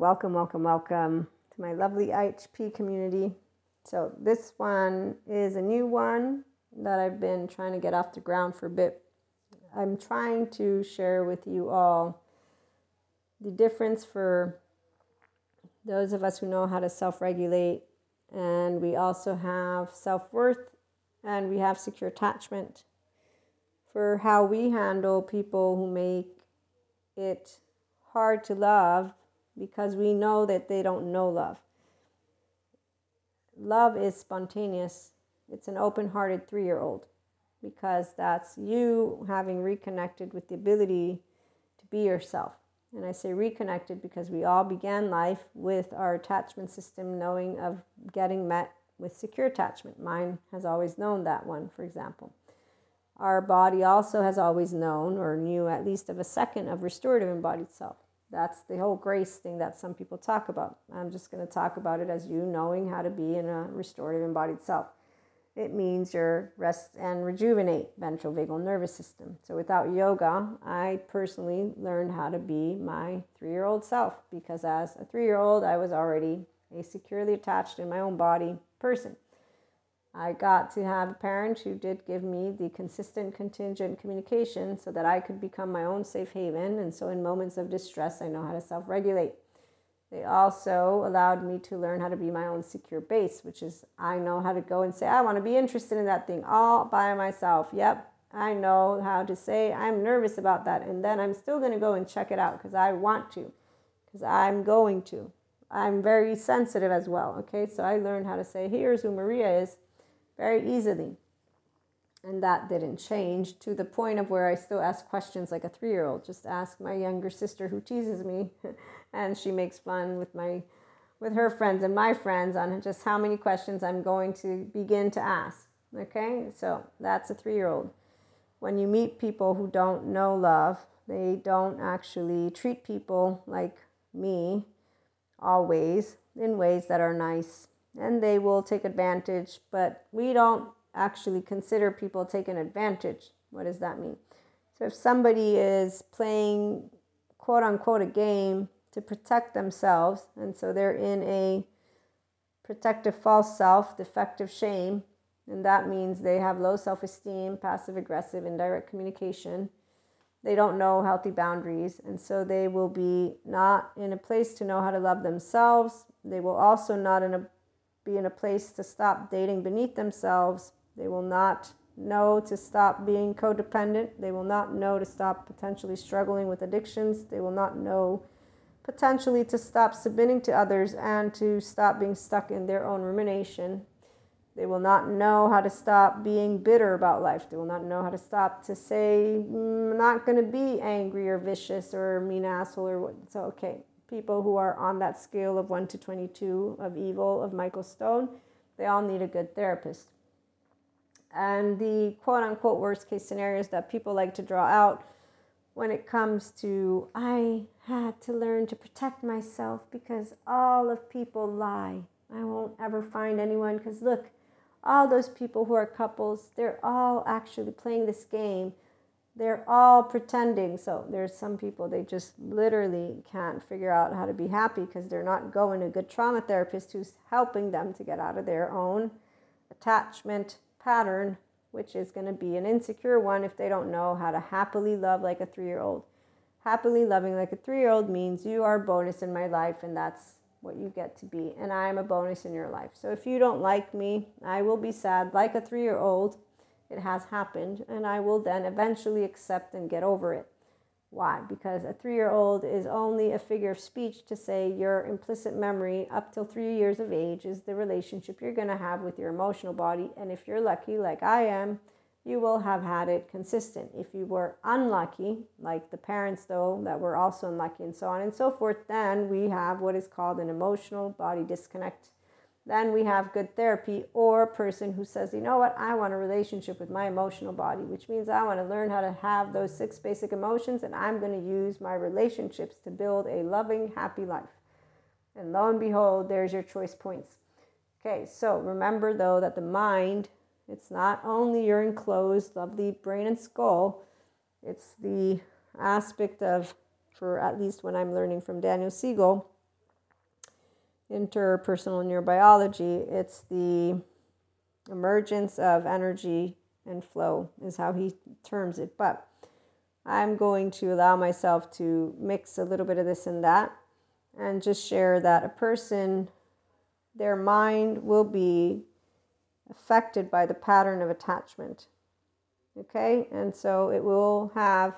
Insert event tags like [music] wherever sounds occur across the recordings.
welcome, welcome, welcome to my lovely IHP community. So, this one is a new one that I've been trying to get off the ground for a bit. I'm trying to share with you all the difference for those of us who know how to self regulate, and we also have self worth and we have secure attachment for how we handle people who make it hard to love because we know that they don't know love. Love is spontaneous, it's an open hearted three year old because that's you having reconnected with the ability to be yourself. And I say reconnected because we all began life with our attachment system knowing of getting met with secure attachment. Mine has always known that one, for example. Our body also has always known or knew at least of a second of restorative embodied self. That's the whole grace thing that some people talk about. I'm just going to talk about it as you knowing how to be in a restorative embodied self. It means your rest and rejuvenate ventral vagal nervous system. So without yoga, I personally learned how to be my three year old self because as a three year old, I was already a securely attached in my own body person. I got to have parents who did give me the consistent contingent communication so that I could become my own safe haven. And so, in moments of distress, I know how to self regulate. They also allowed me to learn how to be my own secure base, which is I know how to go and say, I want to be interested in that thing all by myself. Yep, I know how to say, I'm nervous about that. And then I'm still going to go and check it out because I want to, because I'm going to. I'm very sensitive as well. Okay, so I learned how to say, here's who Maria is very easily. And that didn't change to the point of where I still ask questions like a three year old. Just ask my younger sister who teases me [laughs] and she makes fun with my with her friends and my friends on just how many questions I'm going to begin to ask. Okay, so that's a three year old. When you meet people who don't know love, they don't actually treat people like me always in ways that are nice and they will take advantage, but we don't actually consider people taking advantage. What does that mean? So if somebody is playing quote unquote a game to protect themselves, and so they're in a protective false self, defective shame, and that means they have low self esteem, passive aggressive, indirect communication. They don't know healthy boundaries, and so they will be not in a place to know how to love themselves. They will also not in a be in a place to stop dating beneath themselves. They will not know to stop being codependent. They will not know to stop potentially struggling with addictions. They will not know potentially to stop submitting to others and to stop being stuck in their own rumination. They will not know how to stop being bitter about life. They will not know how to stop to say, mm, I'm not going to be angry or vicious or mean asshole or what. So, okay, people who are on that scale of 1 to 22 of evil of Michael Stone, they all need a good therapist. And the quote unquote worst case scenarios that people like to draw out when it comes to, I had to learn to protect myself because all of people lie. I won't ever find anyone because look, all those people who are couples, they're all actually playing this game they're all pretending. So there's some people they just literally can't figure out how to be happy because they're not going to a good trauma therapist who's helping them to get out of their own attachment pattern, which is going to be an insecure one if they don't know how to happily love like a three year old. Happily loving like a three year old means you are a bonus in my life, and that's what you get to be. And I am a bonus in your life. So if you don't like me, I will be sad like a three year old it has happened, and I will then eventually accept and get over it. Why? Because a three year old is only a figure of speech to say your implicit memory up till three years of age is the relationship you're going to have with your emotional body. And if you're lucky, like I am, you will have had it consistent. If you were unlucky, like the parents, though, that were also unlucky, and so on and so forth, then we have what is called an emotional body disconnect then we have good therapy or a person who says, you know what, I want a relationship with my emotional body, which means I want to learn how to have those six basic emotions and I'm going to use my relationships to build a loving, happy life. And lo and behold, there's your choice points. Okay, so remember though that the mind, it's not only your enclosed, lovely brain and skull, it's the aspect of, for at least when I'm learning from Daniel Siegel, interpersonal neurobiology, it's the emergence of energy and flow, is how he terms it. But I'm going to allow myself to mix a little bit of this and that and just share that a person, their mind will be affected by the pattern of attachment. Okay, and so it will have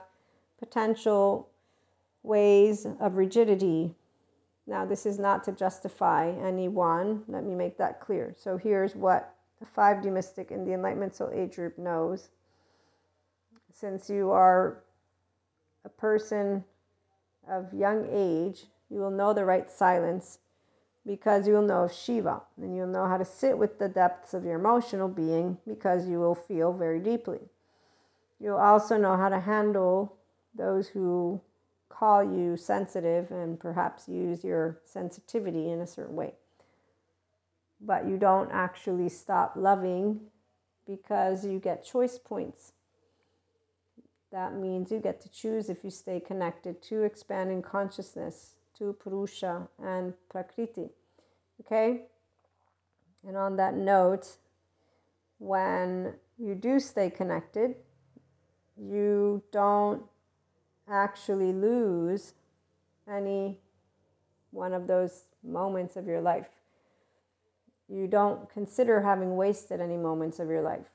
potential ways of rigidity. Now, this is not to justify anyone. Let me make that clear. So, here's what the 5D mystic in the Enlightenment Soul Age group knows. Since you are a person of young age, you will know the right silence because you will know of Shiva and you'll know how to sit with the depths of your emotional being because you will feel very deeply. You'll also know how to handle those who call you sensitive and perhaps use your sensitivity in a certain way. But you don't actually stop loving because you get choice points. That means you get to choose if you stay connected to expanding consciousness, to Purusha and Prakriti. Okay? And on that note, when you do stay connected, you don't actually lose any one of those moments of your life. You don't consider having wasted any moments of your life.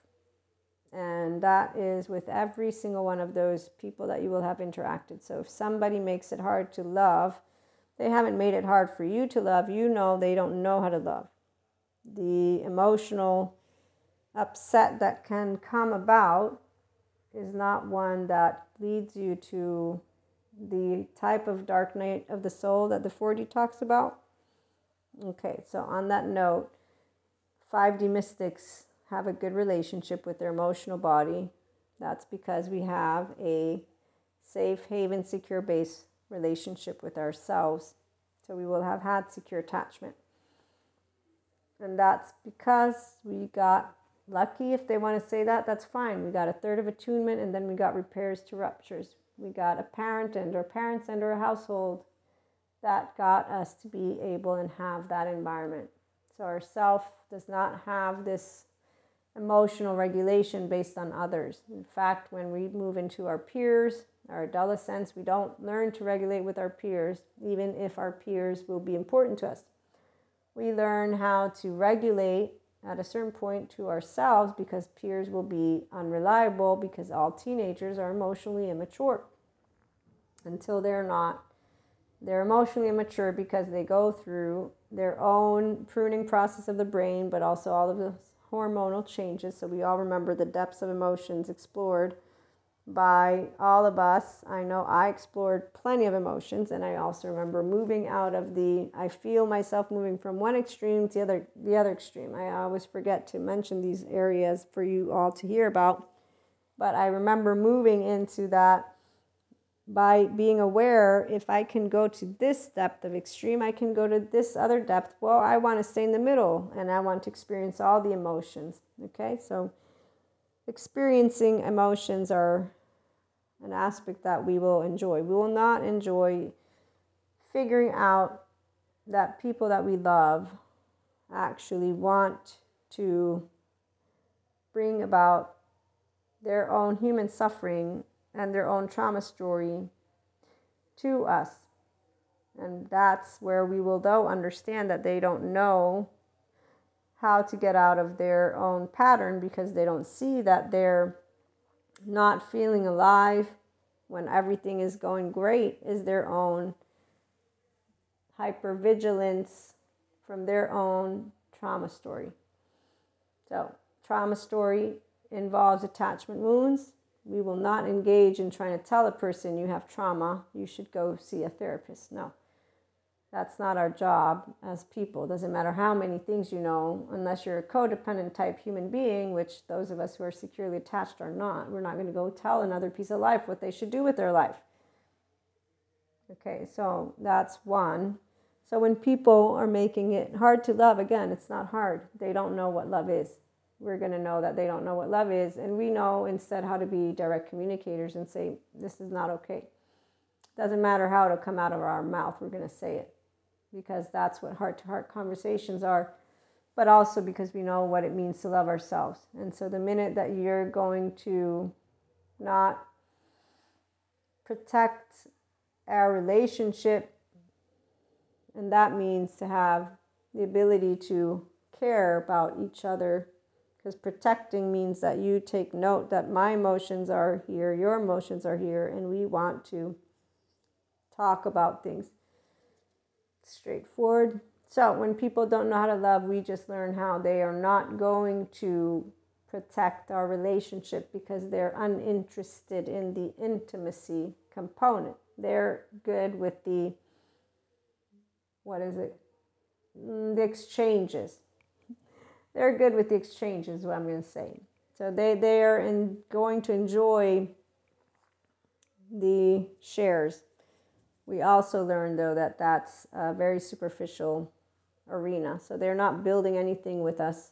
And that is with every single one of those people that you will have interacted. So if somebody makes it hard to love, they haven't made it hard for you to love. You know they don't know how to love. The emotional upset that can come about is not one that leads you to the type of dark night of the soul that the 4D talks about. Okay, so on that note, 5D mystics have a good relationship with their emotional body. That's because we have a safe haven, secure base relationship with ourselves. So we will have had secure attachment. And that's because we got lucky, if they want to say that, that's fine. We got a third of attunement and then we got repairs to ruptures. We got a parent and or parents and or a household that got us to be able and have that environment. So our self does not have this emotional regulation based on others. In fact, when we move into our peers, our adolescence, we don't learn to regulate with our peers, even if our peers will be important to us. We learn how to regulate at a certain point to ourselves because peers will be unreliable because all teenagers are emotionally immature until they're not. They're emotionally immature because they go through their own pruning process of the brain, but also all of the hormonal changes. So we all remember the depths of emotions explored by all of us. I know I explored plenty of emotions, and I also remember moving out of the. I feel myself moving from one extreme to the other. The other extreme. I always forget to mention these areas for you all to hear about, but I remember moving into that by being aware if I can go to this depth of extreme, I can go to this other depth. Well, I want to stay in the middle and I want to experience all the emotions. Okay, so experiencing emotions are an aspect that we will enjoy. We will not enjoy figuring out that people that we love actually want to bring about their own human suffering and their own trauma story to us. And that's where we will, though, understand that they don't know how to get out of their own pattern because they don't see that they're not feeling alive when everything is going great is their own hypervigilance from their own trauma story. So, trauma story involves attachment wounds. We will not engage in trying to tell a person you have trauma, you should go see a therapist. No. That's not our job as people. It doesn't matter how many things you know, unless you're a codependent type human being, which those of us who are securely attached are not. We're not going to go tell another piece of life what they should do with their life. Okay, so that's one. So when people are making it hard to love, again, it's not hard. They don't know what love is. We're going to know that they don't know what love is. And we know instead how to be direct communicators and say, this is not okay. Doesn't matter how it'll come out of our mouth, we're going to say it because that's what heart to heart conversations are, but also because we know what it means to love ourselves. And so the minute that you're going to not protect our relationship, and that means to have the ability to care about each other because protecting means that you take note that my emotions are here, your emotions are here, and we want to talk about things straightforward. So, when people don't know how to love, we just learn how they are not going to protect our relationship because they're uninterested in the intimacy component. They're good with the, what is it? Mm, the exchanges. They're good with the exchanges, what I'm going to say. So they, they are in, going to enjoy the shares. We also learned, though, that that's a very superficial arena. So they're not building anything with us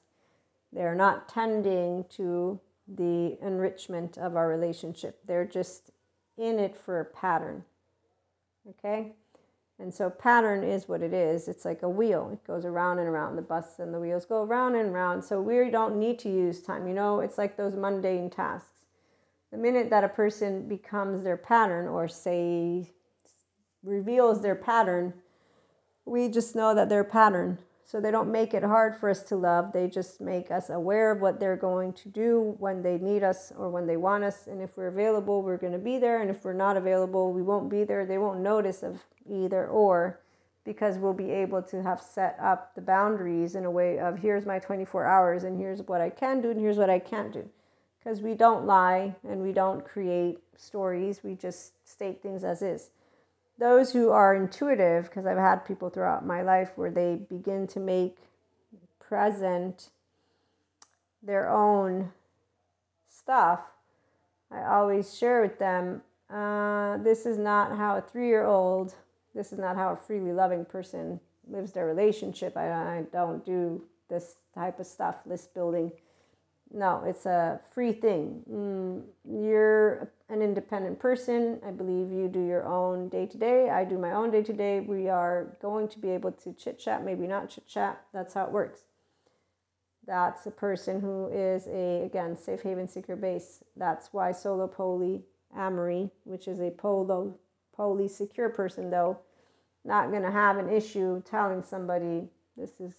they're not tending to the enrichment of our relationship. They're just in it for a pattern. Okay? And so, pattern is what it is. It's like a wheel, it goes around and around. The bus and the wheels go around and around. So, we don't need to use time. You know, it's like those mundane tasks. The minute that a person becomes their pattern or, say, reveals their pattern, we just know that they're pattern. So they don't make it hard for us to love. They just make us aware of what they're going to do when they need us or when they want us. And if we're available, we're going to be there. And if we're not available, we won't be there. They won't notice of either or because we'll be able to have set up the boundaries in a way of here's my 24 hours and here's what I can do and here's what I can't do. Because we don't lie and we don't create stories, we just state things as is those who are intuitive, because I've had people throughout my life where they begin to make present their own stuff, I always share with them uh, this is not how a three year old, this is not how a freely loving person lives their relationship. I, I don't do this type of stuff, list building. No, it's a free thing. Mm, you're an independent person. I believe you do your own day to day. I do my own day to day. We are going to be able to chit chat, maybe not chit chat. That's how it works. That's a person who is a, again, safe haven secure base. That's why solo poly amory, which is a polo poly secure person, though, not going to have an issue telling somebody this is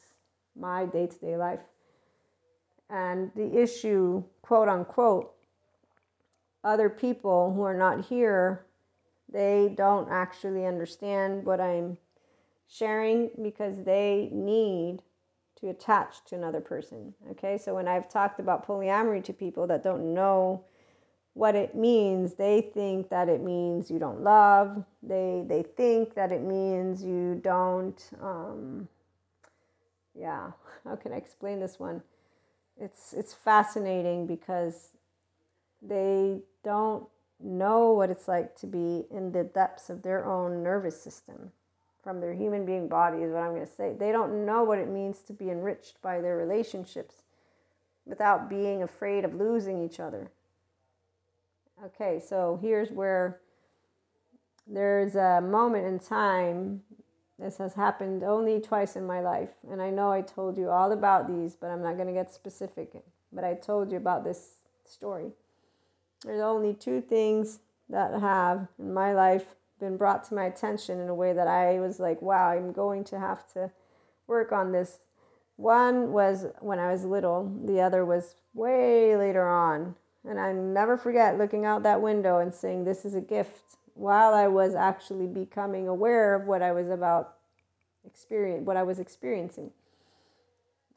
my day to day life. And the issue, quote unquote, other people who are not here, they don't actually understand what I'm sharing because they need to attach to another person. Okay, so when I've talked about polyamory to people that don't know what it means, they think that it means you don't love. They they think that it means you don't. Um, yeah, [laughs] how can I explain this one? It's it's fascinating because they don't know what it's like to be in the depths of their own nervous system from their human being body, is what I'm going to say. They don't know what it means to be enriched by their relationships without being afraid of losing each other. Okay, so here's where there's a moment in time. This has happened only twice in my life. And I know I told you all about these, but I'm not going to get specific. But I told you about this story. There's only two things that have in my life been brought to my attention in a way that I was like, wow, I'm going to have to work on this. One was when I was little, the other was way later on. And I never forget looking out that window and saying, This is a gift, while I was actually becoming aware of what I was about experience what I was experiencing.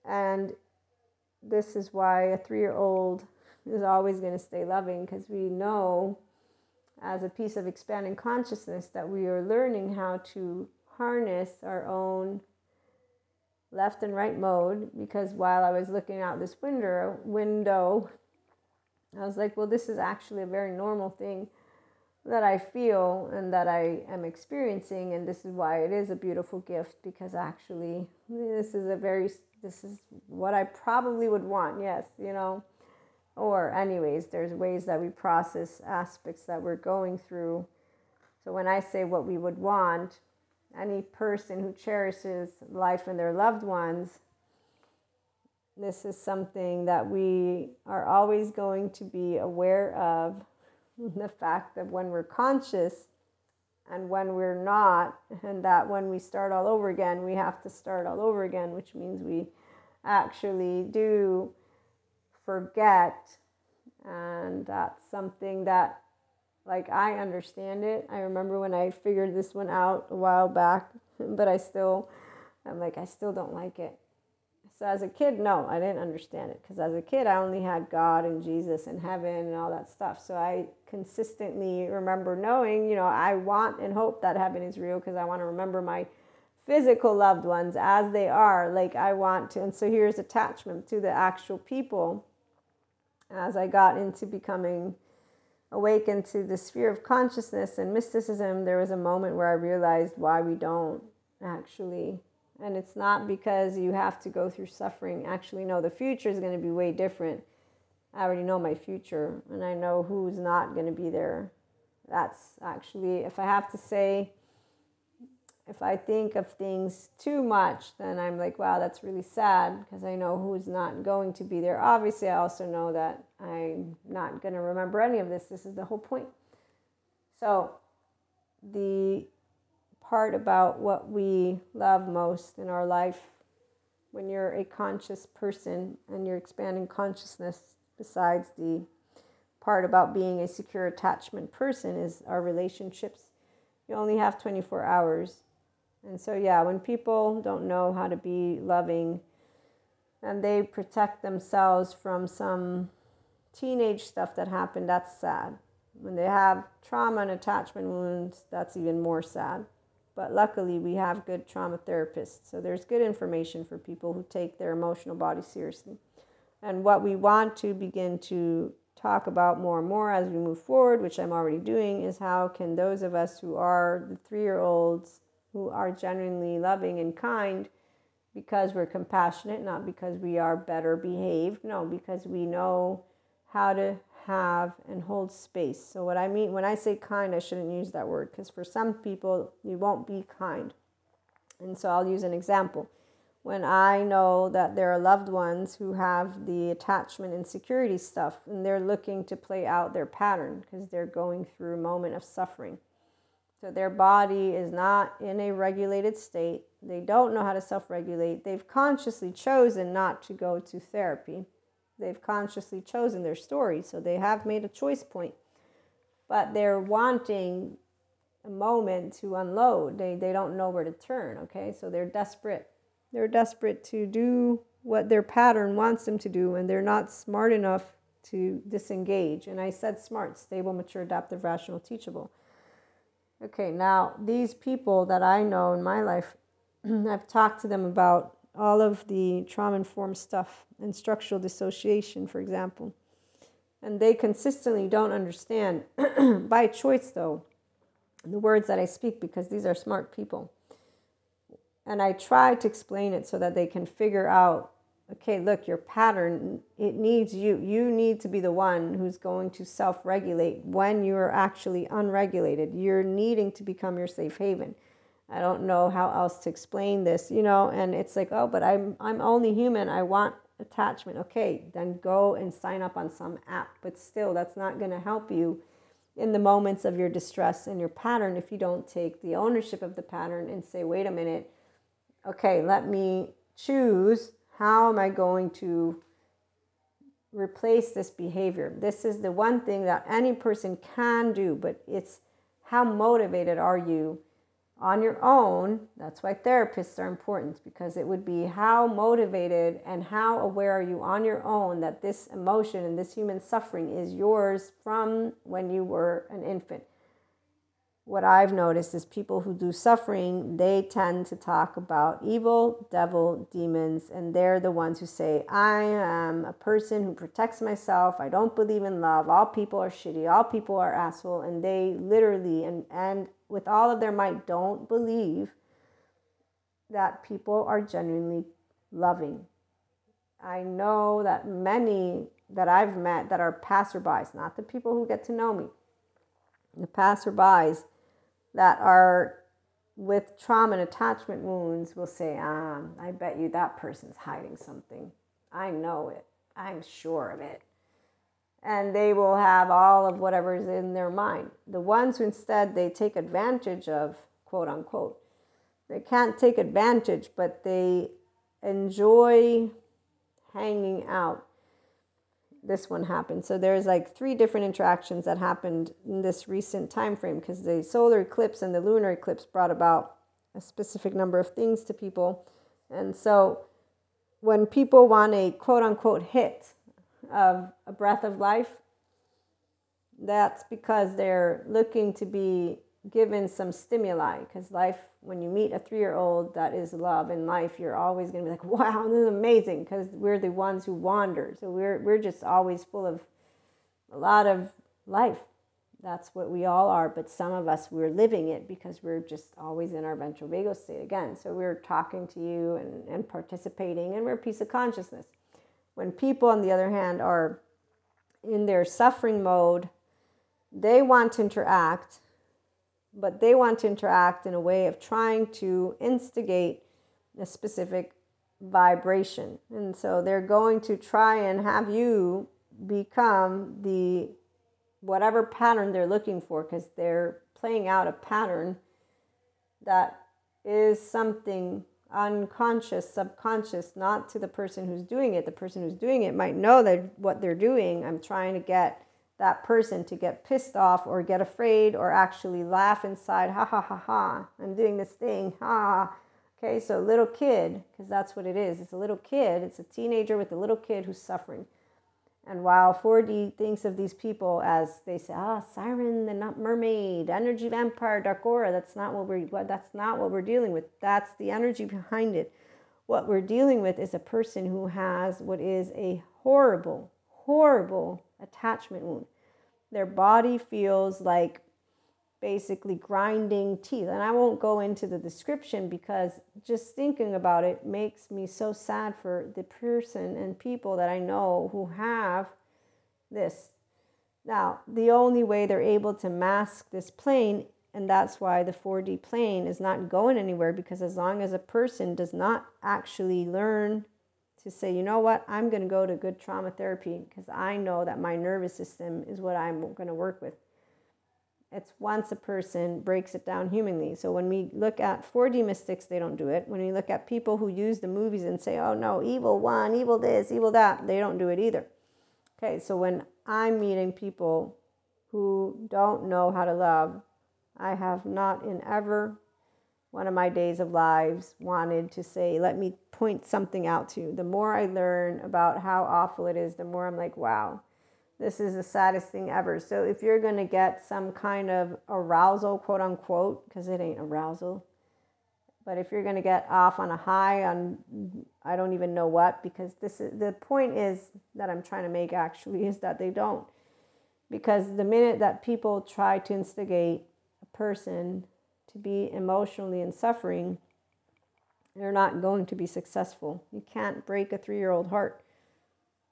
And this is why a three year old is always going to stay loving because we know as a piece of expanding consciousness that we are learning how to harness our own left and right mode because while I was looking out this window window I was like well this is actually a very normal thing that I feel and that I am experiencing and this is why it is a beautiful gift because actually this is a very this is what I probably would want yes you know or anyways there's ways that we process aspects that we're going through. So when i say what we would want any person who cherishes life and their loved ones, this is something that we are always going to be aware of. [laughs] The fact that when we're conscious and when we're not, and that when we start all over again, we have to start all over again, which means we actually do forget. And that's something that, like, I understand it. I remember when I figured this one out a while back, [laughs] but I still, I'm like, I still don't like it. So as a kid, no, I didn't understand it because as a kid, I only had God and Jesus and heaven and all that stuff. So I consistently remember knowing, you know, I want and hope that heaven is real because I want to remember my physical loved ones as they are. Like I want to. And so here's attachment to the actual people. As I got into becoming awakened to the sphere of consciousness and mysticism, there was a moment where I realized why we don't actually and it's not because you have to go through suffering. Actually, no, the future is going to be way different. I already know my future and I know who's not going to be there. That's actually, if I have to say, if I think of things too much, then I'm like, wow, that's really sad because I know who's not going to be there. Obviously, I also know that I'm not going to remember any of this. This is the whole point. So, the part about what we love most in our life when you're a conscious person and you're expanding consciousness besides the part about being a secure attachment person is our relationships you only have 24 hours and so yeah when people don't know how to be loving and they protect themselves from some teenage stuff that happened that's sad when they have trauma and attachment wounds that's even more sad but luckily, we have good trauma therapists. So there's good information for people who take their emotional body seriously. And what we want to begin to talk about more and more as we move forward, which I'm already doing, is how can those of us who are the three year olds who are genuinely loving and kind because we're compassionate, not because we are better behaved, no, because we know how to have and hold space. So, what I mean when I say kind, I shouldn't use that word because for some people, you won't be kind. And so, I'll use an example. When I know that there are loved ones who have the attachment insecurity stuff and they're looking to play out their pattern because they're going through a moment of suffering. So, their body is not in a regulated state. They don't know how to self regulate. They've consciously chosen not to go to therapy They've consciously chosen their story, so they have made a choice point. But they're wanting a moment to unload. They, they don't know where to turn, okay? So they're desperate. They're desperate to do what their pattern wants them to do, and they're not smart enough to disengage. And I said smart, stable, mature, adaptive, rational, teachable. Okay, now these people that I know in my life, [clears throat] I've talked to them about all of the trauma informed stuff and structural dissociation, for example. And they consistently don't understand, [clears throat] by choice though, the words that I speak because these are smart people. And I try to explain it so that they can figure out okay, look, your pattern, it needs you. You need to be the one who's going to self regulate when you're actually unregulated. You're needing to become your safe haven. I don't know how else to explain this, you know, and it's like, oh, but I'm I'm only human. I want attachment. Okay, then go and sign up on some app. But still that's not going to help you in the moments of your distress and your pattern if you don't take the ownership of the pattern and say, wait a minute, okay, let me choose how am I going to replace this behavior. This is the one thing that any person can do, but it's how motivated are you on your own. That's why therapists are important because it would be how motivated and how aware are you on your own that this emotion and this human suffering is yours from when you were an infant what I've noticed is people who do suffering, they tend to talk about evil, devil, demons, and they're the ones who say, I am a person who protects myself. I don't believe in love. All people are shitty. All people are asshole. And they literally and, and with all of their might don't believe that people are genuinely loving. I know that many that I've met that are passerbys, not the people who get to know me, the passerbys that are with trauma and attachment wounds will say, ah, I bet you that person's hiding something. I know it. I'm sure of it. And they will have all of whatever's in their mind. The ones who instead they take advantage of, quote unquote, they can't take advantage, but they enjoy hanging out. This one happened. So there's like three different interactions that happened in this recent time frame because the solar eclipse and the lunar eclipse brought about a specific number of things to people. And so when people want a quote unquote hit of a breath of life, that's because they're looking to be given some stimuli because life when you meet a three-year-old that is love in life you're always going to be like [laughs] wow this is amazing because we're the ones who wander. So we're, we're just always full of a lot of life. That's what we all are but some of us we're living it because we're just always in our ventral vagal state again. So we're talking to you and, and participating and we're a piece of consciousness. When people on the other hand are in their suffering mode they want to interact but they want to interact in a way of trying to instigate a specific vibration. And so they're going to try and have you become the whatever pattern they're looking for because they're playing out a pattern that is something unconscious, subconscious, not to the person who's doing it. The person who's doing it might know that what they're doing, I'm trying to get that person to get pissed off or get afraid or actually laugh inside, ha ha ha ha, I'm doing this thing, ha. Okay, so little kid, because that's what it is. It's a little kid, it's a teenager with a little kid who's suffering. And while 4D thinks of these people as they say, ah, siren, the not mermaid, energy vampire, dark aura, that's not what we're that's not what we're dealing with. That's the energy behind it. What we're dealing with is a person who has what is a horrible, horrible attachment wound. Their body feels like basically grinding teeth. And I won't go into the description because just thinking about it makes me so sad for the person and people that I know who have this. Now, the only way they're able to mask this plane, and that's why the 4D plane is not going anywhere, because as long as a person does not actually learn to say, you know what, I'm going to go to good trauma therapy because I know that my nervous system is what I'm going to work with. It's once a person breaks it down humanly. So when we look at 4D mystics, they don't do it. When we look at people who use the movies and say, oh no, evil one, evil this, evil that, they don't do it either. Okay, so when I'm meeting people who don't know how to love, I have not in ever one of my days of lives wanted to say, let me point something out to you. The more I learn about how awful it is, the more I'm like, wow, this is the saddest thing ever. So if you're going to get some kind of arousal, quote unquote, because it ain't arousal, but if you're going to get off on a high on I don't even know what, because this is the point is that I'm trying to make actually is that they don't. Because the minute that people try to instigate a person to be emotionally in suffering, you're not going to be successful. You can't break a three year old heart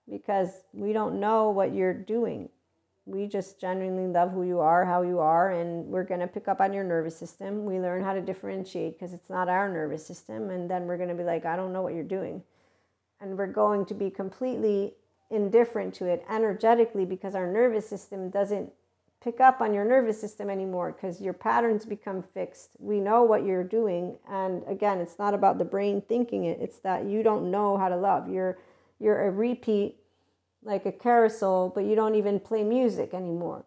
because we don't know what you're doing. We just genuinely love who you are, how you are, and we're going to pick up on your nervous system. We learn how to differentiate because it's not our nervous system. And then we're going to be like, I don't know what you're doing. And we're going to be completely indifferent to it energetically because our nervous system doesn't pick up on your nervous system anymore because your patterns become fixed. We know what you're doing. And again, it's not about the brain thinking it, it's that you don't know how to love. You're you're a repeat like a carousel, but you don't even play music anymore.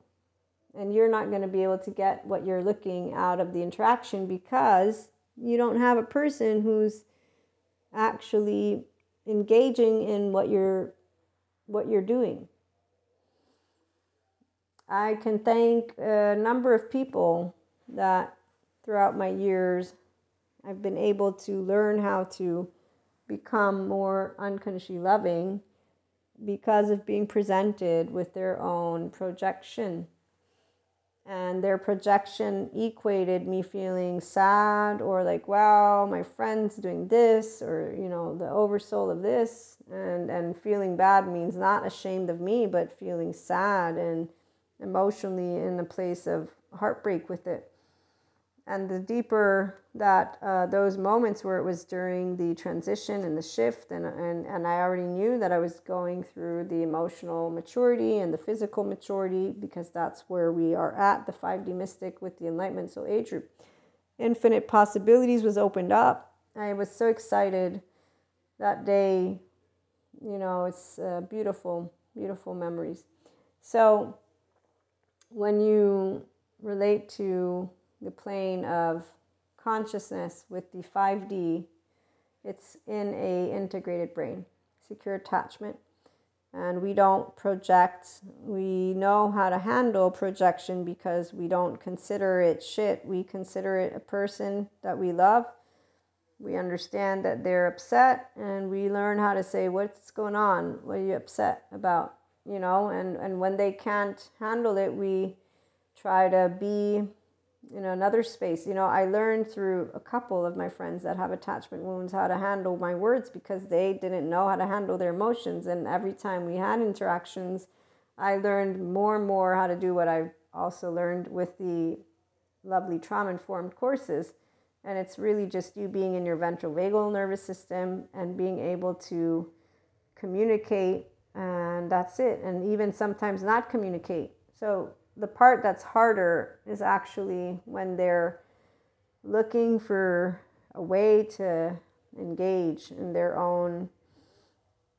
And you're not going to be able to get what you're looking out of the interaction because you don't have a person who's actually engaging in what you're what you're doing. I can thank a number of people that throughout my years I've been able to learn how to become more unconsciously loving because of being presented with their own projection. And their projection equated me feeling sad or like, wow, my friend's doing this, or, you know, the oversoul of this. And, and feeling bad means not ashamed of me, but feeling sad and emotionally in a place of heartbreak with it. and the deeper that uh, those moments where it was during the transition and the shift and, and, and i already knew that i was going through the emotional maturity and the physical maturity because that's where we are at the 5d mystic with the enlightenment soul age group. Infinite possibilities was opened up. I was so excited that day. You know it's uh, beautiful beautiful memories. So when you relate to the plane of consciousness with the 5D, it's in a integrated brain, secure attachment. And we don't project. We know how to handle projection because we don't consider it shit. We consider it a person that we love. We understand that they're upset and we learn how to say, What's going on? What are you upset about? You know, and, and when they can't handle it, we try to be in another space. You know, I learned through a couple of my friends that have attachment wounds how to handle my words because they didn't know how to handle their emotions. And every time we had interactions, I learned more and more how to do what I've also learned with the lovely trauma informed courses. And it's really just you being in your ventral vagal nervous system and being able to communicate, and that's it. And even sometimes not communicate. So the part that's harder is actually when they're looking for a way to engage in their own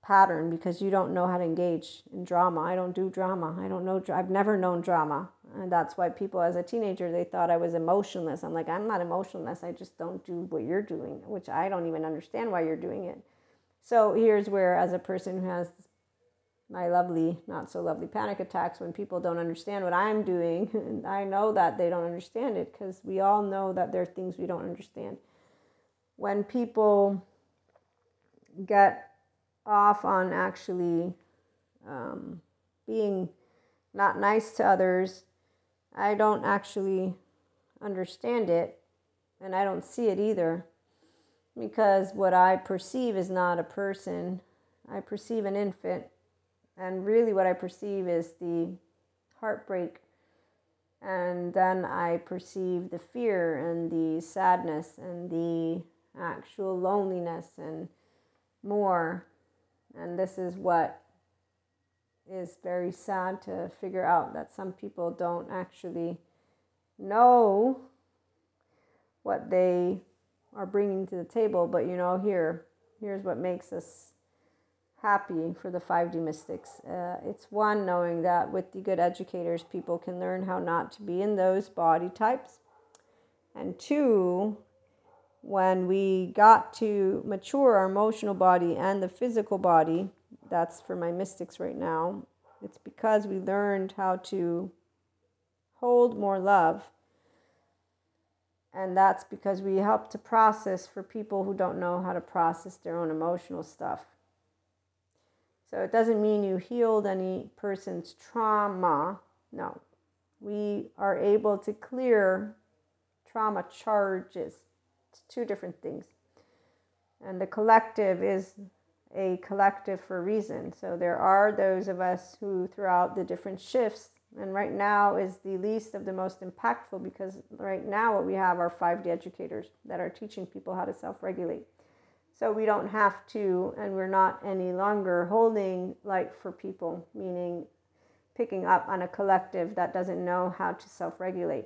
pattern because you don't know how to engage in drama. I don't do drama. I don't know I've never known drama. And that's why people as a teenager they thought I was emotionless. I'm like I'm not emotionless. I just don't do what you're doing, which I don't even understand why you're doing it. So here's where as a person who has my lovely, not so lovely panic attacks when people don't understand what I'm doing. [laughs] And I know that they don't understand it because we all know that there are things we don't understand. When people get off on actually um, being not nice to others, I don't actually understand it and I don't see it either because what I perceive is not a person. I perceive an infant and really, what I perceive is the heartbreak. And then I perceive the fear and the sadness and the actual loneliness and more. And this is what is very sad to figure out that some people don't actually know what they are bringing to the table. But you know, here, here's what makes us happy for the 5D mystics. Uh, it's one, knowing that with the good educators, people can learn how not to be in those body types. And two, when we got to mature our emotional body and the physical body, that's for my mystics right now, it's because we learned how to hold more love. And that's because we help to process for people who don't know how to process their own emotional stuff. So it doesn't mean you healed any person's trauma. No. We are able to clear trauma charges. It's two different things. And the collective is a collective for reason. So there are those of us who, throughout the different shifts, and right now is the least of the most impactful because right now what we have are 5D educators that are teaching people how to self regulate. So we don't have to, and we're not any longer holding like for people, meaning picking up on a collective that doesn't know how to self regulate.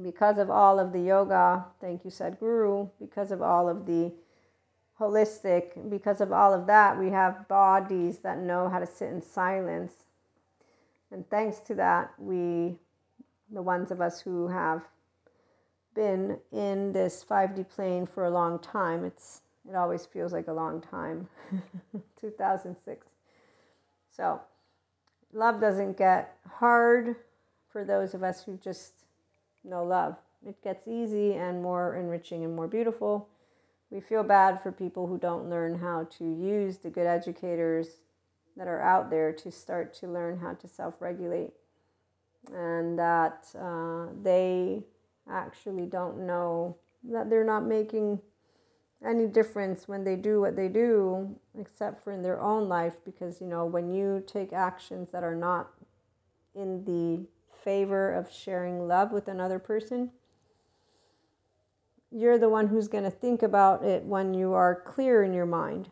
Because of all of the yoga, thank you, Sadhguru, because of all of the holistic, because of all of that, we have bodies that know how to sit in silence. And thanks to that, we, the ones of us who have been in this 5D plane for a long time, it's it always feels like a long time. [laughs] 2006. So, love doesn't get hard for those of us who just know love. It gets easy and more enriching and more beautiful. We feel bad for people who don't learn how to use the good educators that are out there to start to learn how to self regulate and that uh, they actually don't know that they're not making any difference when they do what they do, except for in their own life, because you know, when you take actions that are not in the favor of sharing love with another person, you're the one who's going to think about it when you are clear in your mind.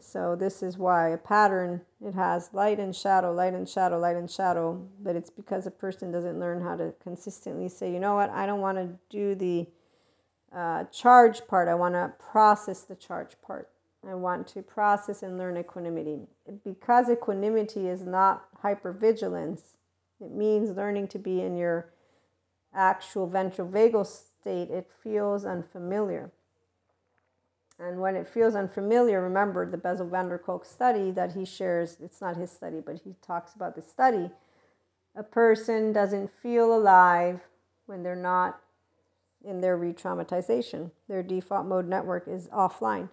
So this is why a pattern it has light and shadow, light and shadow, light and shadow, but it's because a person doesn't learn how to consistently say, you know what, I don't want to do the uh, charge part. I want to process the charge part. I want to process and learn equanimity. Because equanimity is not hypervigilance, it means learning to be in your actual ventral vagal state. It feels unfamiliar. And when it feels unfamiliar, remember the Bessel van der Kolk study that he shares. It's not his study, but he talks about the study. A person doesn't feel alive when they're not in their re traumatization. Their default mode network is offline.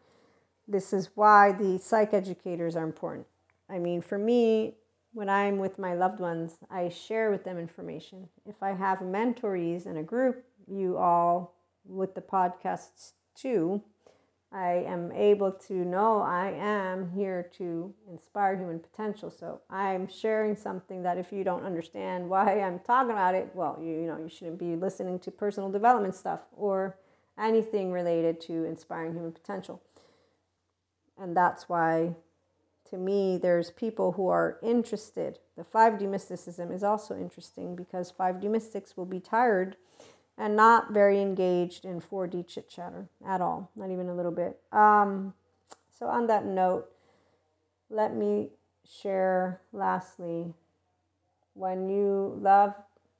This is why the psych educators are important. I mean, for me, when I'm with my loved ones, I share with them information. If I have mentorees in a group, you all with the podcasts too, I am able to know I am here to inspire human potential. So I'm sharing something that if you don't understand why I'm talking about it, well, you, you know, you shouldn't be listening to personal development stuff or anything related to inspiring human potential. And that's why to me there's people who are interested. The 5D mysticism is also interesting because 5D mystics will be tired and not very engaged in 4D chit chatter at all, not even a little bit. Um, so, on that note, let me share lastly when you love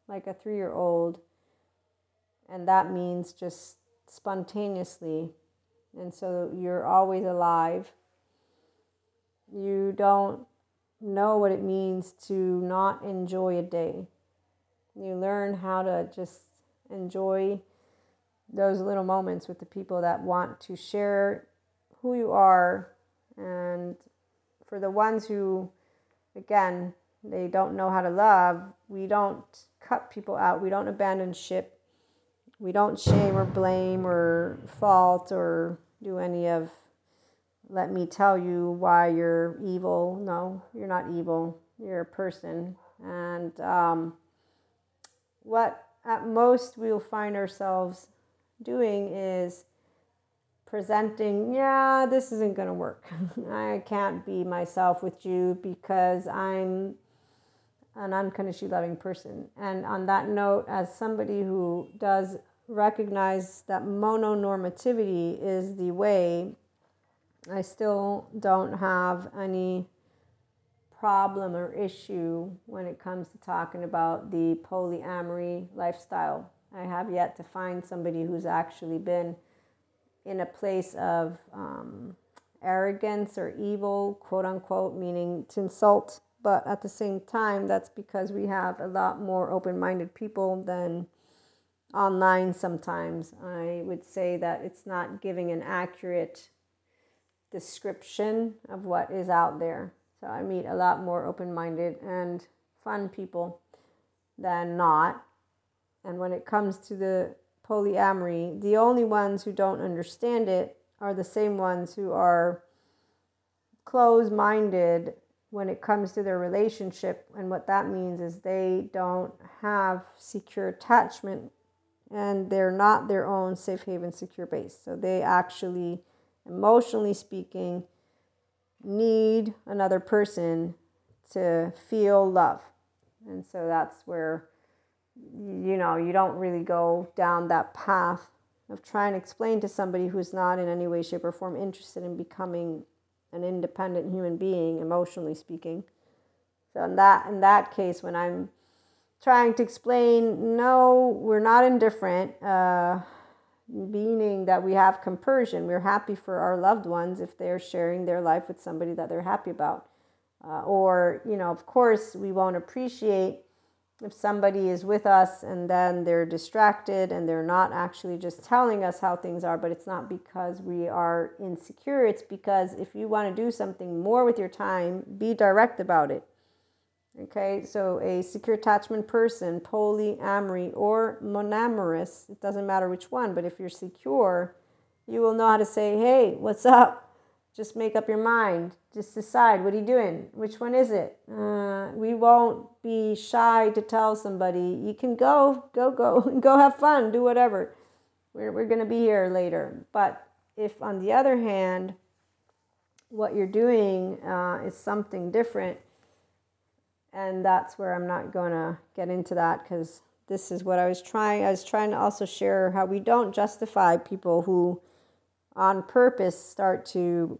like a three year old, and that means just spontaneously, and so you're always alive, you don't know what it means to not enjoy a day. You learn how to just enjoy those little moments with the people that want to share who you are. And for the ones who, again, they don't know how to love, we don't cut people out, we don't abandon ship, we don't shame or blame or fault or do any of let me tell you why you're evil. No, you're not evil. You're a person. And um, what at most we'll find ourselves doing is presenting, yeah, this isn't going to work. [laughs] I can't be myself with you because I'm an unconditionally loving person. And on that note, as somebody who does recognize that mononormativity is the way, I still don't have any problem or issue when it comes to talking about the polyamory lifestyle. I have yet to find somebody who's actually been in a place of um, arrogance or evil, quote unquote, meaning to insult. But at the same time, that's because we have a lot more open minded people than online sometimes. I would say that it's not giving an accurate description of what is out there. So I meet a lot more open minded and fun people than not. And when it comes to the polyamory, the only ones who don't understand it are the same ones who are closed minded when it comes to their relationship. And what that means is they don't have secure attachment and they're not their own safe haven, secure base. So they actually, emotionally speaking, need another person to feel love. And so that's where, you know, you don't really go down that path of trying to explain to somebody who's not in any way, shape, or form interested in becoming an independent human being, emotionally speaking. So in that in that case, when I'm trying to explain, no, we're not indifferent. Uh, meaning that we have compersion. We're happy for our loved ones if they're sharing their life with somebody that they're happy about. Uh, or, you know, of course, we won't appreciate if somebody is with us and then they're distracted and they're not actually just telling us how things are, but it's not because we are insecure. It's because if you want to do something more with your time, be direct about it. Okay, so a secure attachment person, polyamory, or monamorous, it doesn't matter which one, but if you're secure, you will know how to say, hey, what's up? Just make up your mind. Just decide, what are you doing? Which one is it? Uh, we won't be shy to tell somebody, you can go, go, go, [laughs] go have fun, do whatever. We're, we're going to be here later. But if, on the other hand, what you're doing uh, is something different, and that's where I'm not going to get into that because this is what I was trying. I was trying to also share how we don't justify people who, on purpose, start to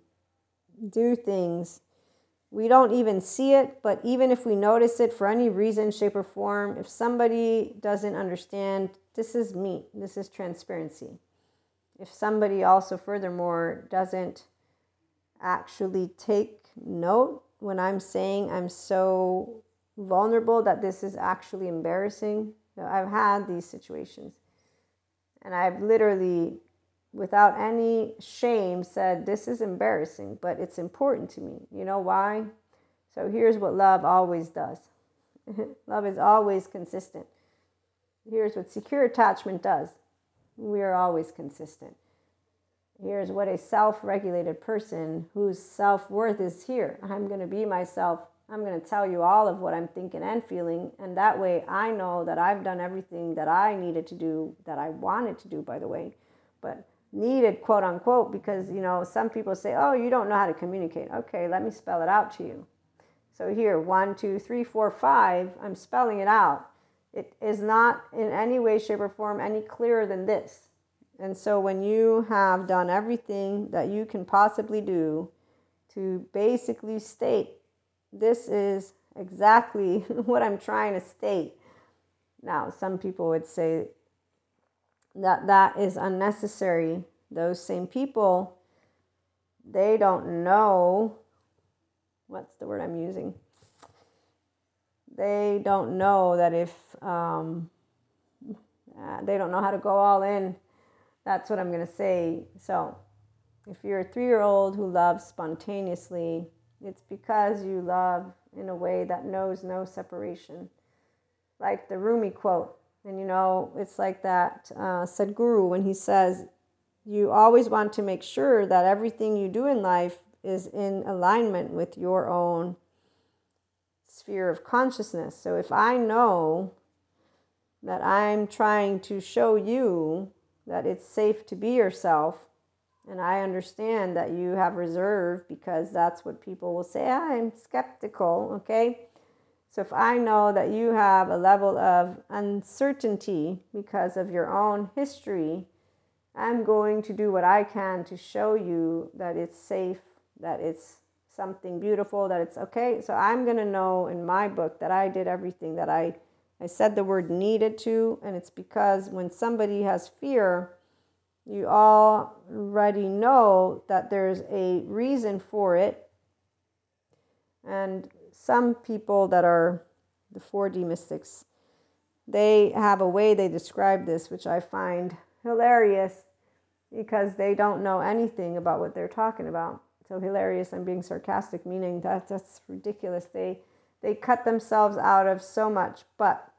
do things. We don't even see it, but even if we notice it for any reason, shape, or form, if somebody doesn't understand, this is me, this is transparency. If somebody also, furthermore, doesn't actually take note when I'm saying I'm so vulnerable that this is actually embarrassing. I've had these situations. And I've literally, without any shame, said, This is embarrassing, but it's important to me. You know why? So here's what love always does [laughs] love is always consistent. Here's what secure attachment does we are always consistent. Here's what a self regulated person whose self worth is here. I'm going to be myself. I'm going to tell you all of what I'm thinking and feeling. And that way I know that I've done everything that I needed to do, that I wanted to do, by the way, but needed, quote unquote, because, you know, some people say, oh, you don't know how to communicate. Okay, let me spell it out to you. So here, one, two, three, four, five, I'm spelling it out. It is not in any way, shape, or form any clearer than this. And so when you have done everything that you can possibly do to basically state, this is exactly [laughs] what I'm trying to state. Now, some people would say that that is unnecessary. Those same people, they don't know what's the word I'm using? They don't know that if um, uh, they don't know how to go all in that's what I'm going to say. So, if you're a three year old who loves spontaneously, it's because you love in a way that knows no separation. Like the Rumi quote. And you know, it's like that uh, Sadhguru when he says, You always want to make sure that everything you do in life is in alignment with your own sphere of consciousness. So if I know that I'm trying to show you that it's safe to be yourself. And I understand that you have reserve because that's what people will say. Ah, I'm skeptical, okay? So if I know that you have a level of uncertainty because of your own history, I'm going to do what I can to show you that it's safe, that it's something beautiful, that it's okay. So I'm going to know in my book that I did everything that I I said the word needed to, and it's because when somebody has fear, you already know that there's a reason for it. And some people that are the 4D mystics, they have a way they describe this, which I find hilarious because they don't know anything about what they're talking about. So hilarious, I'm being sarcastic, meaning that that's ridiculous. They they cut themselves out of so much, but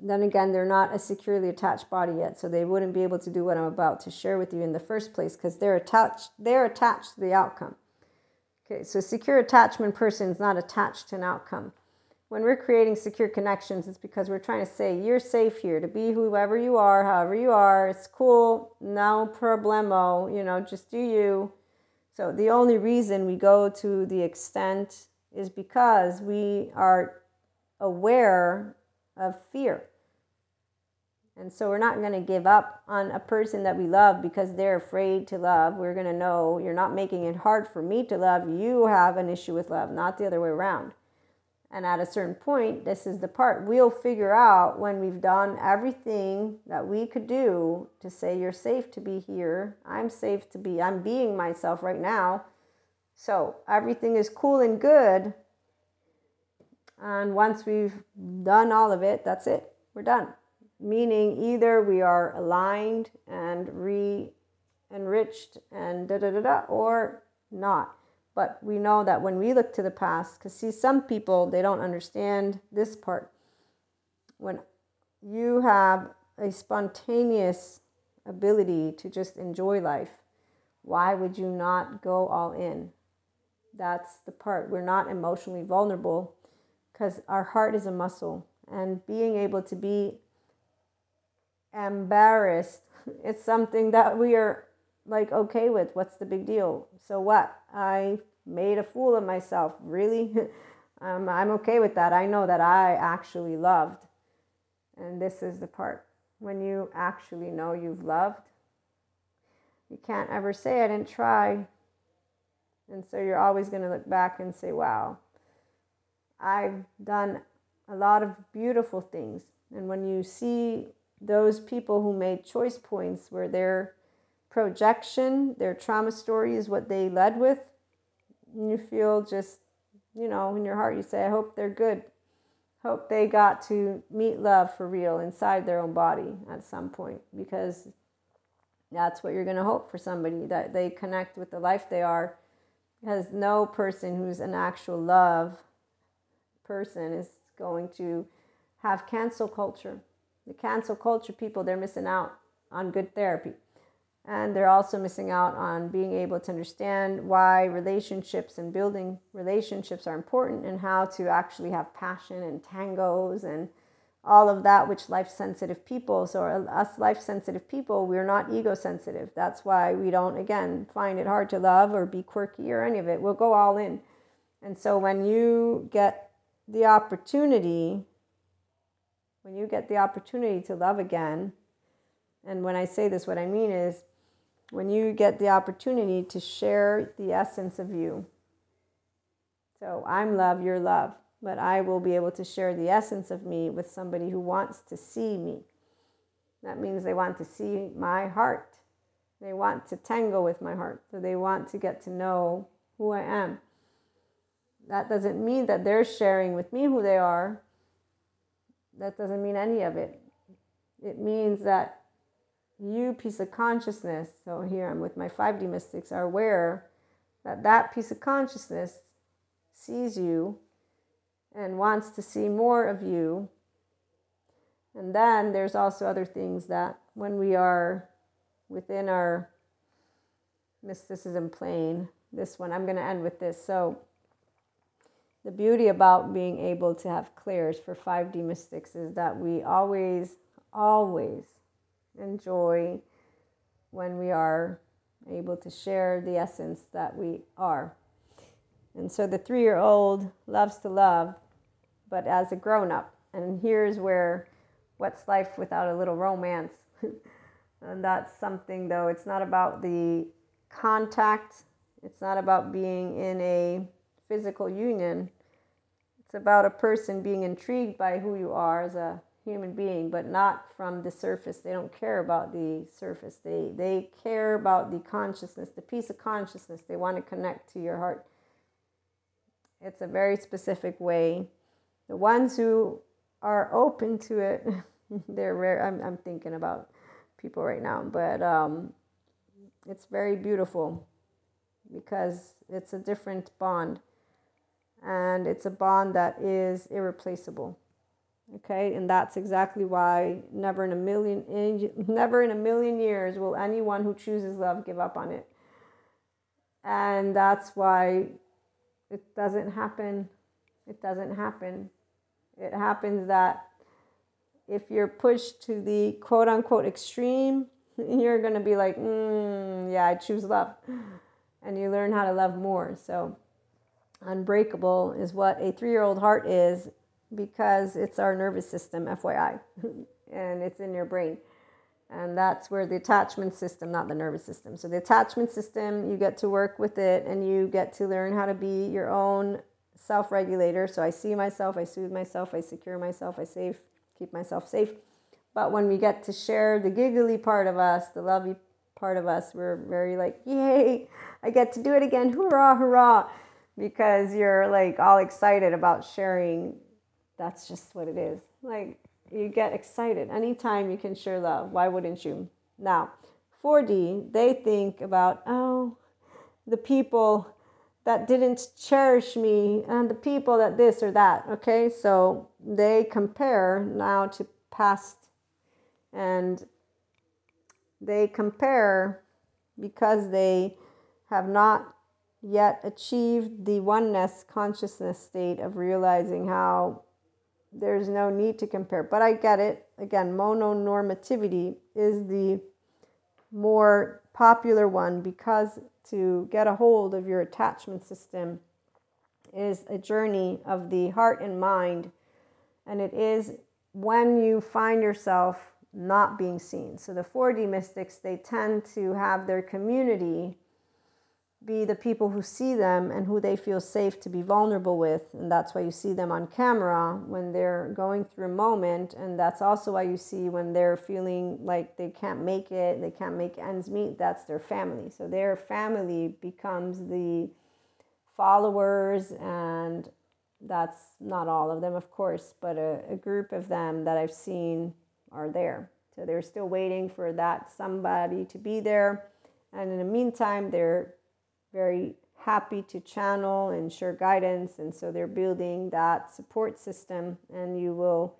then again, they're not a securely attached body yet, so they wouldn't be able to do what I'm about to share with you in the first place because they're attached. They're attached to the outcome. Okay, so secure attachment person is not attached to an outcome. When we're creating secure connections, it's because we're trying to say you're safe here to be whoever you are, however you are. It's cool, no problemo. You know, just do you. So the only reason we go to the extent is because we are aware of fear. And so we're not going to give up on a person that we love because they're afraid to love. We're going to know you're not making it hard for me to love. You have an issue with love, not the other way around. And at a certain point, this is the part we'll figure out when we've done everything that we could do to say, You're safe to be here. I'm safe to be, I'm being myself right now. So everything is cool and good and once we've done all of it, that's it. We're done. Meaning either we are aligned and re enriched and da da da da, or not. But we know that when we look to the past, because see, some people, they don't understand this part. When you have a spontaneous ability to just enjoy life, why would you not go all in? That's the part. We're not emotionally vulnerable because our heart is a muscle and being able to be embarrassed [laughs] It's something that we are like okay with. What's the big deal? So what? I made a fool of myself. Really? [laughs] um, I'm okay with that. I know that I actually loved. And this is the part when you actually know you've loved. You can't ever say, I didn't try. And so you're always going to look back and say, wow, I've done a lot of beautiful things. And when you see those people who made choice points where their projection, their trauma story is what they led with, you feel just, you know, in your heart, you say, I hope they're good. Hope they got to meet love for real inside their own body at some point because that's what you're going to hope for somebody that they connect with the life they are. Because no person who's an actual love person is going to have cancel culture. The cancel culture people, they're missing out on good therapy. And they're also missing out on being able to understand why relationships and building relationships are important and how to actually have passion and tangos and all of that, which life sensitive people, so us life sensitive people, we're not ego sensitive. That's why we don't, again, find it hard to love or be quirky or any of it. We'll go all in. And so when you get the opportunity, when you get the opportunity to love again, and when I say this, what I mean is when you get the opportunity to share the essence of you. So I'm love, you're love but I will be able to share the essence of me with somebody who wants to see me. That means they want to see my heart. They want to tango with my heart. So they want to get to know who I am. That doesn't mean that they're sharing with me who they are. That doesn't mean any of it. It means that you, piece of consciousness, so here I'm with my 5D mystics, are aware that that piece of consciousness sees you and wants to see more of you. And then there's also other things that when we are within our mysticism plane, this one, I'm going to end with this. So, the beauty about being able to have clairs for 5D mystics is that we always, always enjoy when we are able to share the essence that we are. And so the three year old loves to love, but as a grown up. And here's where what's life without a little romance? [laughs] and that's something, though, it's not about the contact, it's not about being in a physical union. It's about a person being intrigued by who you are as a human being, but not from the surface. They don't care about the surface. They they care about the consciousness, the piece of consciousness. They want to connect to your heart. It's a very specific way the ones who are open to it, [laughs] they're rare. I'm, I'm thinking about people right now, but um, it's very beautiful because it's a different bond and it's a bond that is irreplaceable okay and that's exactly why never in a million never in a million years will anyone who chooses love give up on it and that's why it doesn't happen it doesn't happen it happens that if you're pushed to the quote unquote extreme, [laughs] you're going to be like, mm, yeah, I choose love. And you learn how to love more. So, unbreakable is what a three year old heart is because it's our nervous system, FYI, [laughs] and it's in your brain. And that's where the attachment system, not the nervous system. So, the attachment system, you get to work with it and you get to learn how to be your own self regulator. So I see myself, I soothe myself, I secure myself, I save, keep myself safe. But when we get to share the giggly part of us, the lovey part of us, we're very like, yay, I get to do it again, hurrah, hurrah, because you're like all excited about sharing. That's just what it is. Like, you get excited anytime you can share love. Why wouldn't you? Now, 4D, they think about, oh, the people that didn't cherish me and the people that this or that. Okay, so they compare now to past and they compare because they have not yet achieved the oneness consciousness state of realizing how there's no need to compare. But I get it. Again, mononormativity is the more popular one because to get a hold of your attachment system is a journey of the heart and mind. And it is when you find yourself not being seen. So the 4D mystics, they tend to have their community be the people who see them and who they feel safe to be vulnerable with. And that's why you see them on camera when they're going through a moment. And that's also why you see when they're feeling like they can't make it, they can't make ends meet, that's their family. So their family becomes the followers, and that's not all of them, of course, but a, a group of them that I've seen are there. So they're still waiting for that somebody to be there. And in the meantime, they're very happy to channel and share guidance. And so they're building that support system. And you will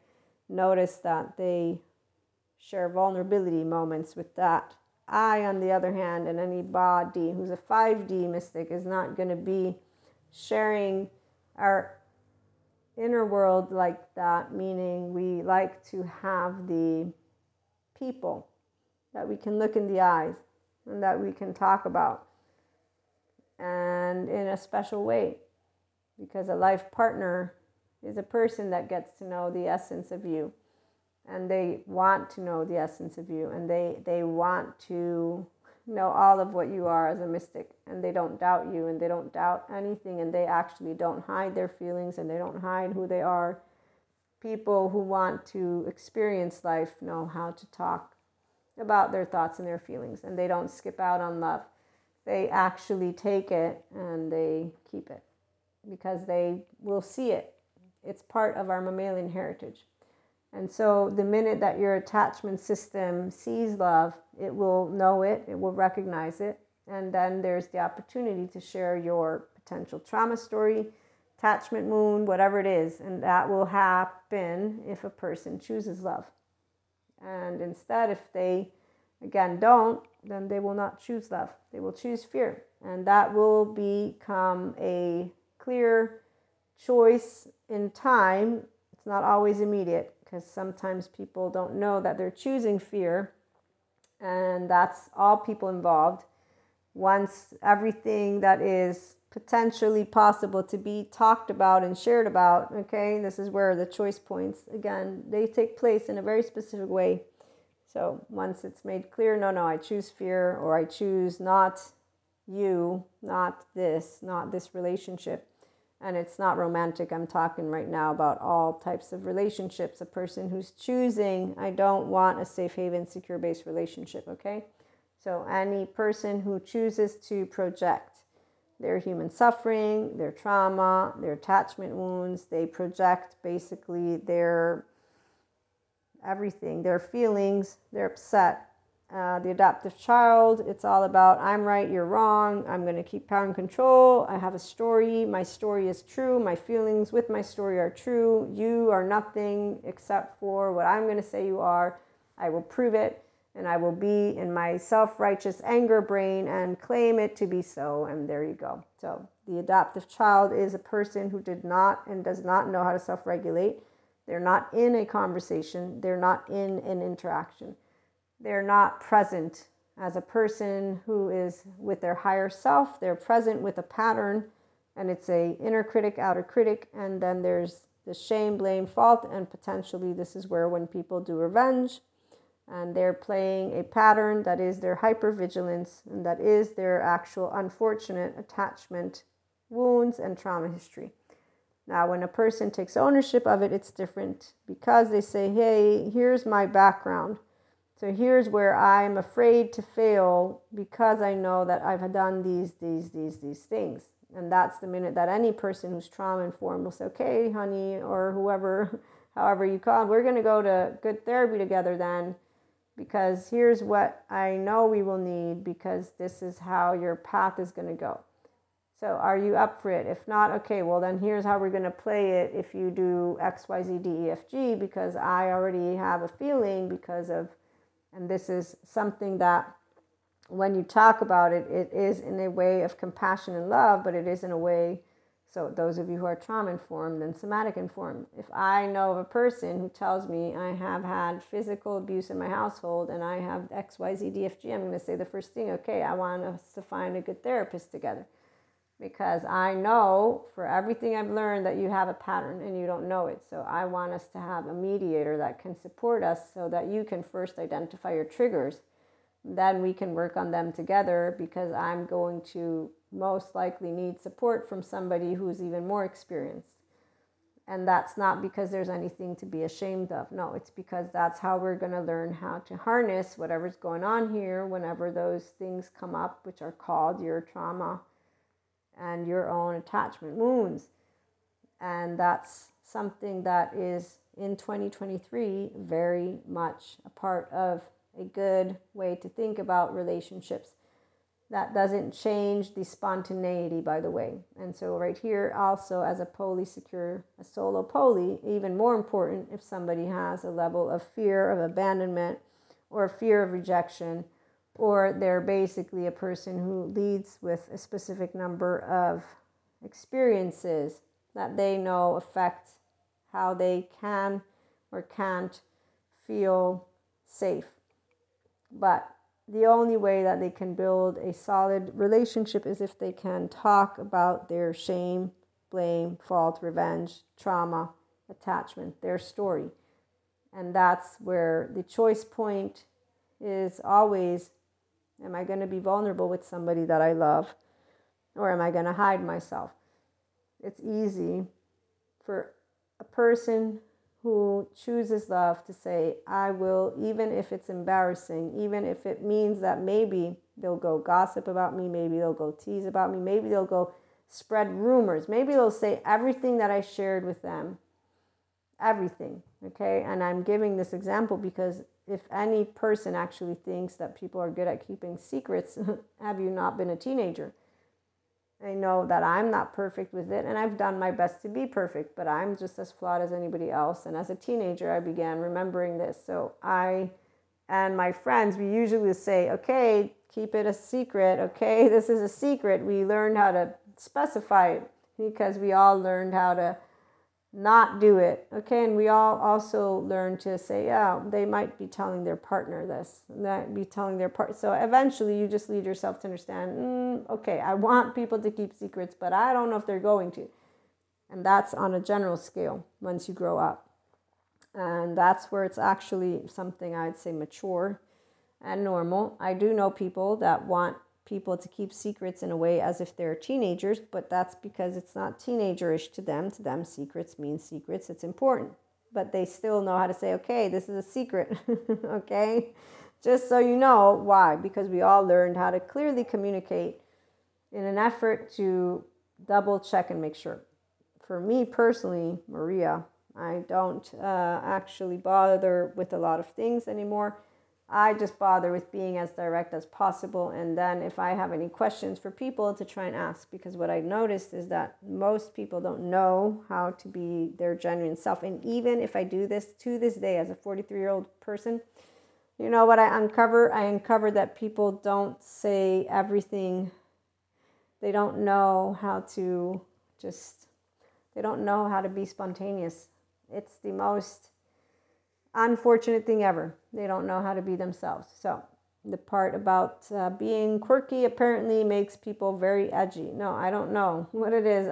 notice that they share vulnerability moments with that. I, on the other hand, and anybody who's a 5D mystic is not going to be sharing our inner world like that, meaning we like to have the people that we can look in the eyes and that we can talk about and in a special way because a life partner is a person that gets to know the essence of you and they want to know the essence of you and they they want to know all of what you are as a mystic and they don't doubt you and they don't doubt anything and they actually don't hide their feelings and they don't hide who they are. People who want to experience life know how to talk about their thoughts and their feelings and they don't skip out on love they actually take it and they keep it because they will see it. It's part of our mammalian heritage. And so, the minute that your attachment system sees love, it will know it, it will recognize it, and then there's the opportunity to share your potential trauma story, attachment wound, whatever it is. And that will happen if a person chooses love. And instead, if they again don't, then they will not choose love. They will choose fear. And that will become a clear choice in time. It's not always immediate because sometimes people don't know that they're choosing fear. And that's all people involved. Once everything that is potentially possible to be talked about and shared about, okay, this is where the choice points, again, they take place in a very specific way so once it's made clear, no, no, I choose fear or I choose not you, not this, not this relationship. And it's not romantic. I'm talking right now about all types of relationships. A person who's choosing, I don't want a safe haven, secure based relationship, okay? So any person who chooses to project their human suffering, their trauma, their attachment wounds, they project basically their everything their feelings, they're upset. Uh, the adaptive child, it's all about I'm right, you're wrong, I'm going to keep power and control. I have a story, my story is true, my feelings with my story are true. You are nothing except for what I'm going to say you are. I will prove it, and I will be in my self righteous anger brain and claim it to be so. And there you go. So, the adaptive child is a person who did not and does not know how to self regulate they're not in a conversation, they're not in an interaction. They're not present as a person who is with their higher self. They're present with a pattern, and it's a inner critic, outer critic, and then there's the shame, blame, fault, and potentially this is where when people do revenge and they're playing a pattern that is their hypervigilance and that is their actual unfortunate attachment wounds and trauma history. Now, when a person takes ownership of it, it's different because they say, hey, here's my background. So here's where I'm afraid to fail because I know that I've done these, these, these, these things. And that's the minute that any person who's trauma informed will say, okay, honey, or whoever, [laughs] however you call it, we're going to go to good therapy together then because here's what I know we will need because this is how your path is going to go. So are you up for it? If not, okay, well then here's how we're going to play it if you do X, Y, Z, D, E, F, G, because I already have a feeling because of, and this is something that when you talk about it, it is in a way of compassion and love, but it is in a way So, those of you who are trauma informed and somatic informed, if I know of a person who tells me I have had physical abuse in my household and I have XYZ DFG, I'm going to say the first thing, okay, I want us to find a good therapist together. Because I know for everything I've learned that you have a pattern and you don't know it. So, I want us to have a mediator that can support us so that you can first identify your triggers. Then we can work on them together because I'm going to most likely need support from somebody who's even more experienced. And that's not because there's anything to be ashamed of. No, it's because that's how we're going to learn how to harness whatever's going on here whenever those things come up, which are called your trauma and your own attachment wounds. And that's something that is in 2023 very much a part of a good way to think about relationships that doesn't change the spontaneity, by the way. And so, right here, also as a poly secure, a solo poly, even more important if somebody has a level of fear of abandonment or fear of rejection, or they're basically a person who leads with a specific number of experiences that they know affect how they can or can't feel safe. But the only way that they can build a solid relationship is if they can talk about their shame, blame, fault, revenge, trauma, attachment, their story. And that's where the choice point is always am I going to be vulnerable with somebody that I love or am I going to hide myself? It's easy for a person who chooses love to say, I will, even if it's embarrassing, even if it means that maybe they'll go gossip about me, maybe they'll go tease about me, maybe they'll go spread rumors, maybe they'll say everything that I shared with them. Everything. Okay. And I'm giving this example because if any person actually thinks that people are good at keeping secrets, [laughs] have you not been a teenager? I know that I'm not perfect with it, and I've done my best to be perfect, but I'm just as flawed as anybody else. And as a teenager, I began remembering this. So I and my friends, we usually say, okay, keep it a secret. Okay, [laughs] this is a secret. We learned how to specify it because we all learned how to not do it. Okay, and we all also learn to say, yeah, they might be telling their partner this, that be telling their part. So eventually, you just lead yourself to understand, mm, okay, I want people to keep secrets, but I don't know if they're going to. And that's on a general scale once you grow up. And that's where it's actually something I'd say mature and normal. I do know people that want people to keep secrets in a way as if they're teenagers, but that's because it's not teenagerish to them. To them, secrets mean secrets. It's important. But they still know how to say, okay, this is a secret. [laughs] okay? Just so you know why. Because we all learned how to clearly communicate in an effort to double check and make sure. For me personally, Maria, I don't uh, actually bother with a lot of things anymore I just bother with being as direct as possible. And then if I have any questions for people to try and ask, because what I noticed is that most people don't know how to be their genuine self. And even if I do this to this day as a 43 year old person, you know what I uncover? I uncover that people don't say everything. They don't know how to just, they don't know how to be spontaneous. It's the most unfortunate thing ever. They don't know how to be themselves. So, the part about uh, being quirky apparently makes people very edgy. No, I don't know [laughs] what it is.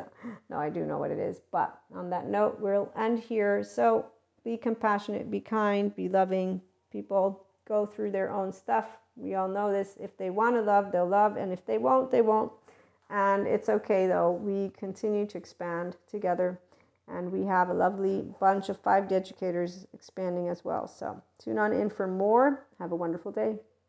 No, I do know what it is. But on that note, we'll end here. So, be compassionate, be kind, be loving. People go through their own stuff. We all know this. If they want to love, they'll love. And if they won't, they won't. And it's okay though. We continue to expand together and we have a lovely bunch of 5D educators expanding as well. So tune on in for more. Have a wonderful day.